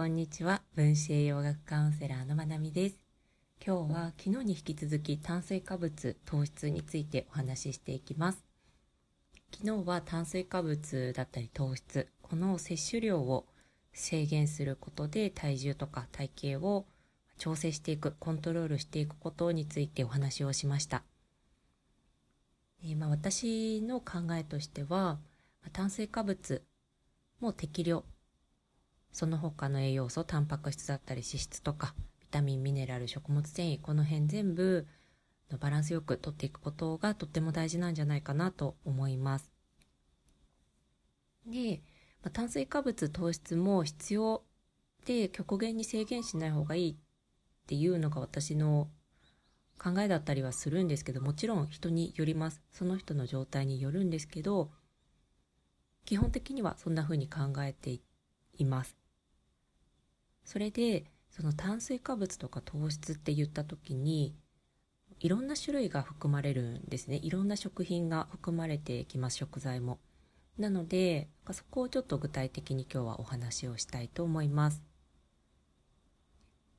こんにちは。分子栄養学カウンセラーのまなみです。今日は昨日に引き続き炭水化物糖質についてお話ししていきます。昨日は炭水化物だったり糖質この摂取量を制限することで体重とか体型を調整していくコントロールしていくことについてお話をしました、えー、まあ、私の考えとしては炭水化物も適量その他の栄養素タンパク質だったり脂質とかビタミンミネラル食物繊維この辺全部のバランスよくとっていくことがとっても大事なんじゃないかなと思います。で、まあ、炭水化物糖質も必要で極限に制限しない方がいいっていうのが私の考えだったりはするんですけどもちろん人によりますその人の状態によるんですけど基本的にはそんな風に考えていますそれでその炭水化物とか糖質って言った時にいろんな種類が含まれるんですね。いろんな食品が含まれてきます食材も。なのでそこをちょっと具体的に今日はお話をしたいと思います。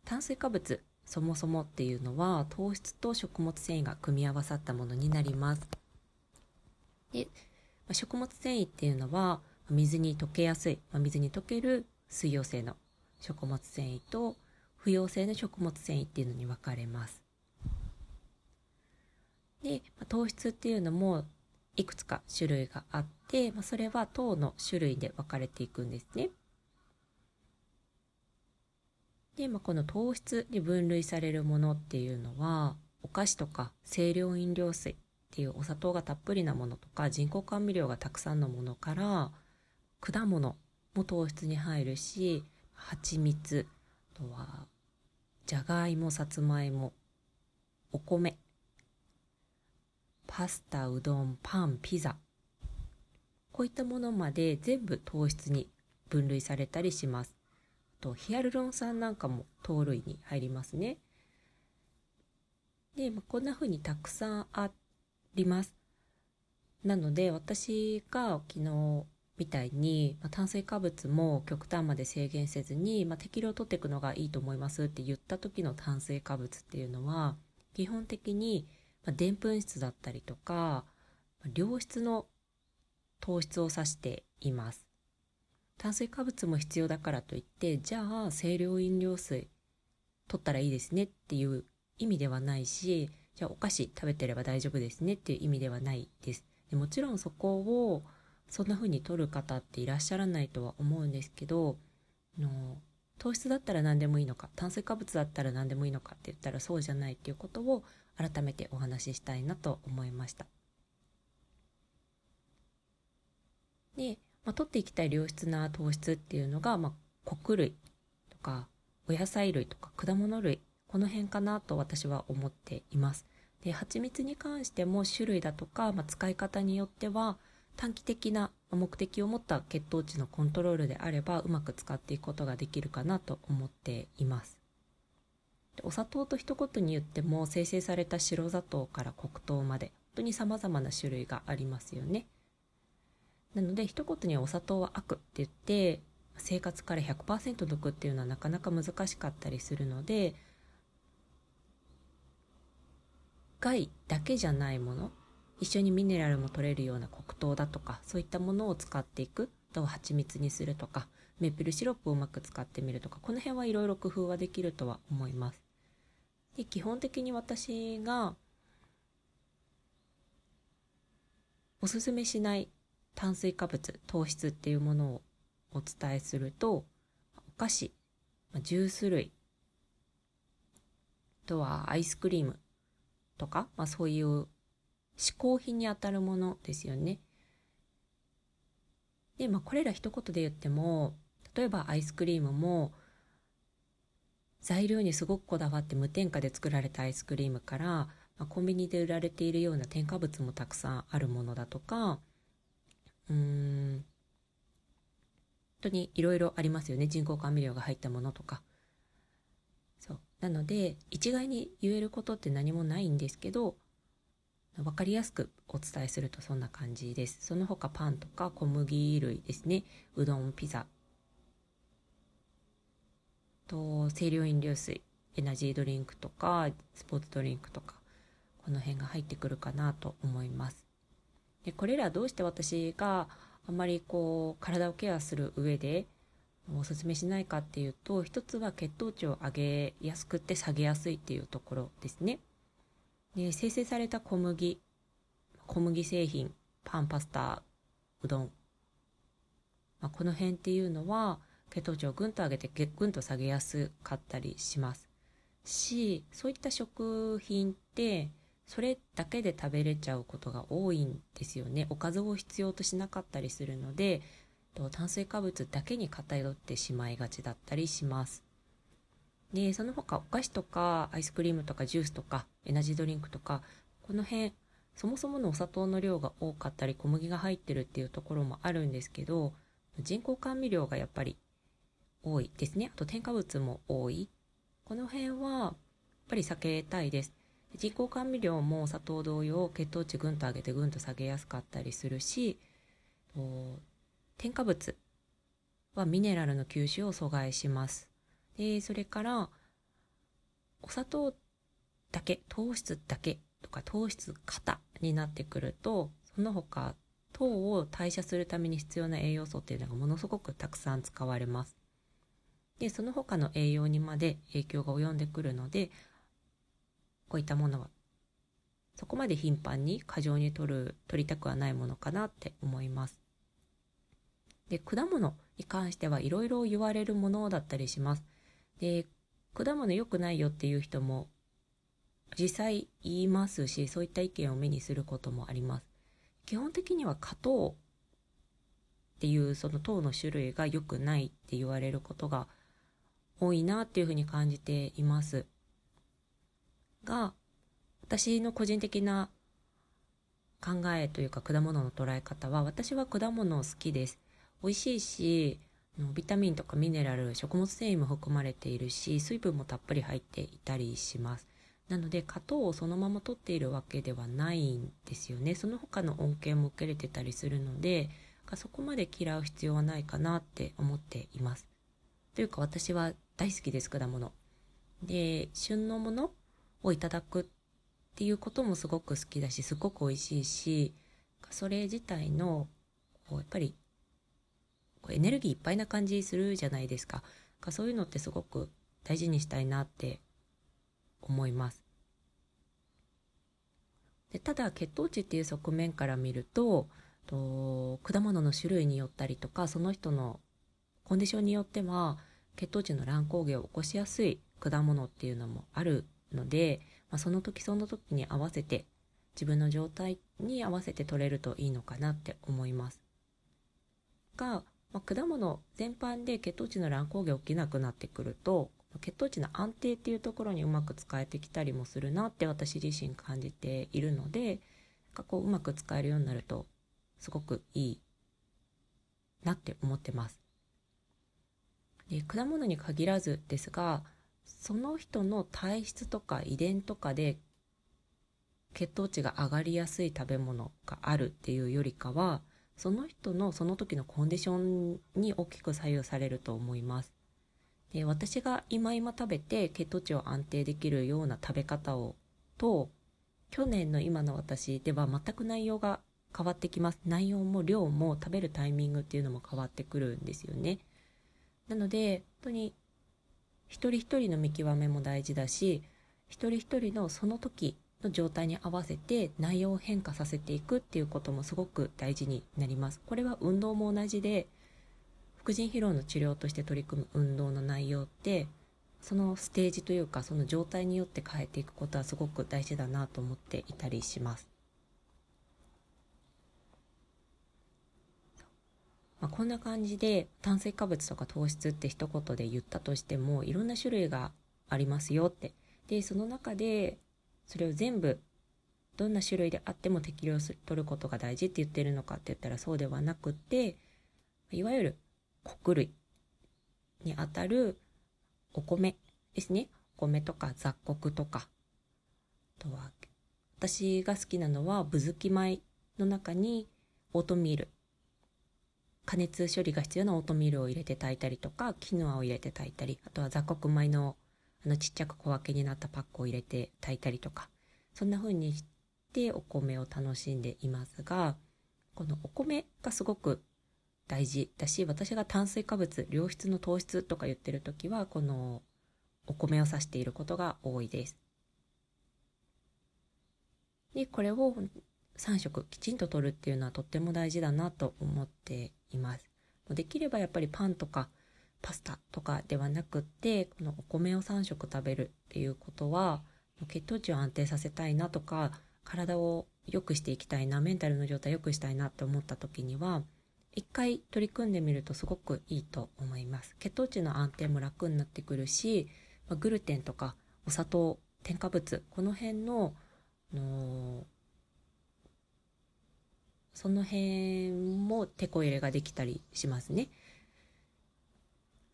炭水化物そもそもっていうのは糖質と食物繊維が組み合わさったものになります。で食物繊維っていうのは水に溶けやすい水に溶ける水溶性の食物繊維と不溶性の食物繊維っていうのに分かれます。で、糖質っていうのもいくつか種類があって、まあ、それは糖の種類で分かれていくんですね。で、まあ、この糖質に分類されるものっていうのはお菓子とか清涼飲料水っていうお砂糖がたっぷりなものとか人工甘味料がたくさんのものから果物も糖質に入るし蜂蜜。あとはじゃがいもさつまいも。お米。パスタうどんパンピザ。こういったものまで全部糖質に分類されたりします。あとヒアルロン酸なんかも糖類に入りますね。で、ま、こんな風にたくさんあります。なので私が昨日みたいに、まあ、炭水化物も極端まで制限せずに、まあ、適量取っていくのがいいと思いますって言った時の炭水化物っていうのは基本的にでんぷん質だったりとか良質の糖質を指しています。炭水化物も必要だからといってじゃあ清涼飲料水取ったらいいですねっていう意味ではないしじゃあお菓子食べてれば大丈夫ですねっていう意味ではないです。でもちろんそこをそんな風に取る方っていらっしゃらないとは思うんですけどの糖質だったら何でもいいのか炭水化物だったら何でもいいのかって言ったらそうじゃないっていうことを改めてお話ししたいなと思いました。で、まあ、取っていきたい良質な糖質っていうのが、まあ、穀類とかお野菜類とか果物類この辺かなと私は思っています。で蜂蜜に関しても種類だとか、まあ、使い方によっては短期的な目的を持った血糖値のコントロールであればうまく使っていくことができるかなと思っています。お砂糖と一言に言っても生成された白砂糖から黒糖まで本当に様々な種類がありますよね。なので一言にはお砂糖は悪って言って生活から100%抜くっていうのはなかなか難しかったりするので害だけじゃないもの一緒にミネラルも取れるような黒糖だとかそういったものを使っていく。と蜂蜜にするとかメープルシロップをうまく使ってみるとかこの辺はいろいろ工夫はできるとは思います。で基本的に私がおすすめしない炭水化物糖質っていうものをお伝えするとお菓子ジュース類あとはアイスクリームとか、まあ、そういう嗜好品にあたるものですよね。で、まあ、これら一言で言っても、例えばアイスクリームも、材料にすごくこだわって無添加で作られたアイスクリームから、まあ、コンビニで売られているような添加物もたくさんあるものだとか、うーん、本当にいろいろありますよね。人工甘味料が入ったものとか。そう。なので、一概に言えることって何もないんですけど、分かりやすくお伝えするとそんな感じです。その他パンとか小麦類ですね。うどん、ピザ。と清涼飲料水エナジードリンクとかスポーツドリンクとかこの辺が入ってくるかなと思いますでこれらどうして私があんまりこう体をケアする上でおすすめしないかっていうと一つは血糖値を上げやすくて下げやすいっていうところですねで生成された小麦小麦製品パンパスタうどん、まあ、この辺っていうのは血糖値をぐんと上げてぐんと下げやすかったりします。しそういった食品ってそれだけで食べれちゃうことが多いんですよね。おかずを必要としなかったりするので炭水化物だけに偏ってしまいがちだったりします。でその他お菓子とかアイスクリームとかジュースとかエナジードリンクとかこの辺そもそものお砂糖の量が多かったり小麦が入ってるっていうところもあるんですけど人工甘味料がやっぱり多いですね。あと添加物も多い。この辺はやっぱり避けたいです。人工甘味料も砂糖同様血糖値ぐんと上げてぐんと下げやすかったりするし添加物はミネラルの吸収を阻害します。でそれからお砂糖だけ糖質だけとか糖質型になってくるとその他糖を代謝するために必要な栄養素っていうのがものすごくたくさん使われます。でその他の栄養にまで影響が及んでくるのでこういったものはそこまで頻繁に過剰に取る取りたくはないものかなって思います。で果物に関してはいろいろ言われるものだったりします。で果物良くないよっていう人も実際言いますしそういった意見を目にすることもあります。基本的には果糖っていうその糖の種類が良くないって言われることが多いなっていうふうに感じています。が私の個人的な考えというか果物の捉え方は私は果物好きです。美味しいしビタミンとかミネラル食物繊維も含まれているし水分もたっぷり入っていたりします。なので果糖をそのまま取っているわけではないんですよね。その他の恩恵も受けれてたりするのでそこまで嫌う必要はないかなって思っています。というか私は大好きです果物。で旬のものをいただくっていうこともすごく好きだしすごく美味しいしそれ自体のこうやっぱりエネルギーいっぱいな感じするじゃないですかそういうのってすごく大事にしたいなって思いますでただ血糖値っていう側面から見るとと果物の種類によったりとかその人のコンディションによっては血糖値の乱高下を起こしやすい果物っていうのもあるので、まあ、その時その時に合わせて自分の状態に合わせて取れるといいのかなって思います。が、まあ、果物全般で血糖値の乱高下起きなくなってくると血糖値の安定っていうところにうまく使えてきたりもするなって私自身感じているのでこううまく使えるようになるとすごくいいなって思ってます。で果物に限らずですがその人の体質とか遺伝とかで血糖値が上がりやすい食べ物があるっていうよりかはその人のその時のコンディションに大きく左右されると思います。で私が今今食べて血糖値を安定できるような食べ方をと去年の今の私では全く内容が変わってきます内容も量も食べるタイミングっていうのも変わってくるんですよねなので本当に一人一人の見極めも大事だし一人一人のその時の状態に合わせて内容を変化させていくっていうこともすごく大事になります。これは運動も同じで副腎疲労の治療として取り組む運動の内容ってそのステージというかその状態によって変えていくことはすごく大事だなと思っていたりします。まあ、こんな感じで炭水化物とか糖質って一言で言ったとしてもいろんな種類がありますよって。で、その中でそれを全部どんな種類であっても適量する取ることが大事って言ってるのかって言ったらそうではなくていわゆる穀類にあたるお米ですね。お米とか雑穀とか。あとは私が好きなのはぶずき米の中にオートミール加熱処理が必要なオートミールを入れて炊いたりとかキヌアを入れて炊いたりあとは雑穀米のあのちっちゃく小分けになったパックを入れて炊いたりとかそんな風にしてお米を楽しんでいますがこのお米がすごく大事だし私が炭水化物良質の糖質とか言ってる時はこのお米を指していることが多いです。でこれを3食きちんととるっていうのはとっても大事だなと思っています。できればやっぱりパンとかパスタとかではなくってこのお米を3食食べるっていうことは血糖値を安定させたいなとか体を良くしていきたいなメンタルの状態良くしたいなって思った時には一回取り組んでみるとすごくいいと思います血糖値の安定も楽になってくるしグルテンとかお砂糖添加物この辺ののその辺も手こ入れができたりしますね。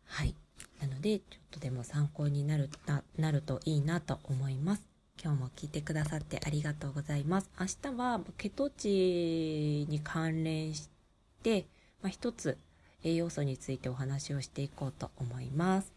はい。なので、ちょっとでも参考になるななるといいなと思います。今日も聞いてくださってありがとうございます。明日は血糖値に関連して、まあ、一つ栄養素についてお話をしていこうと思います。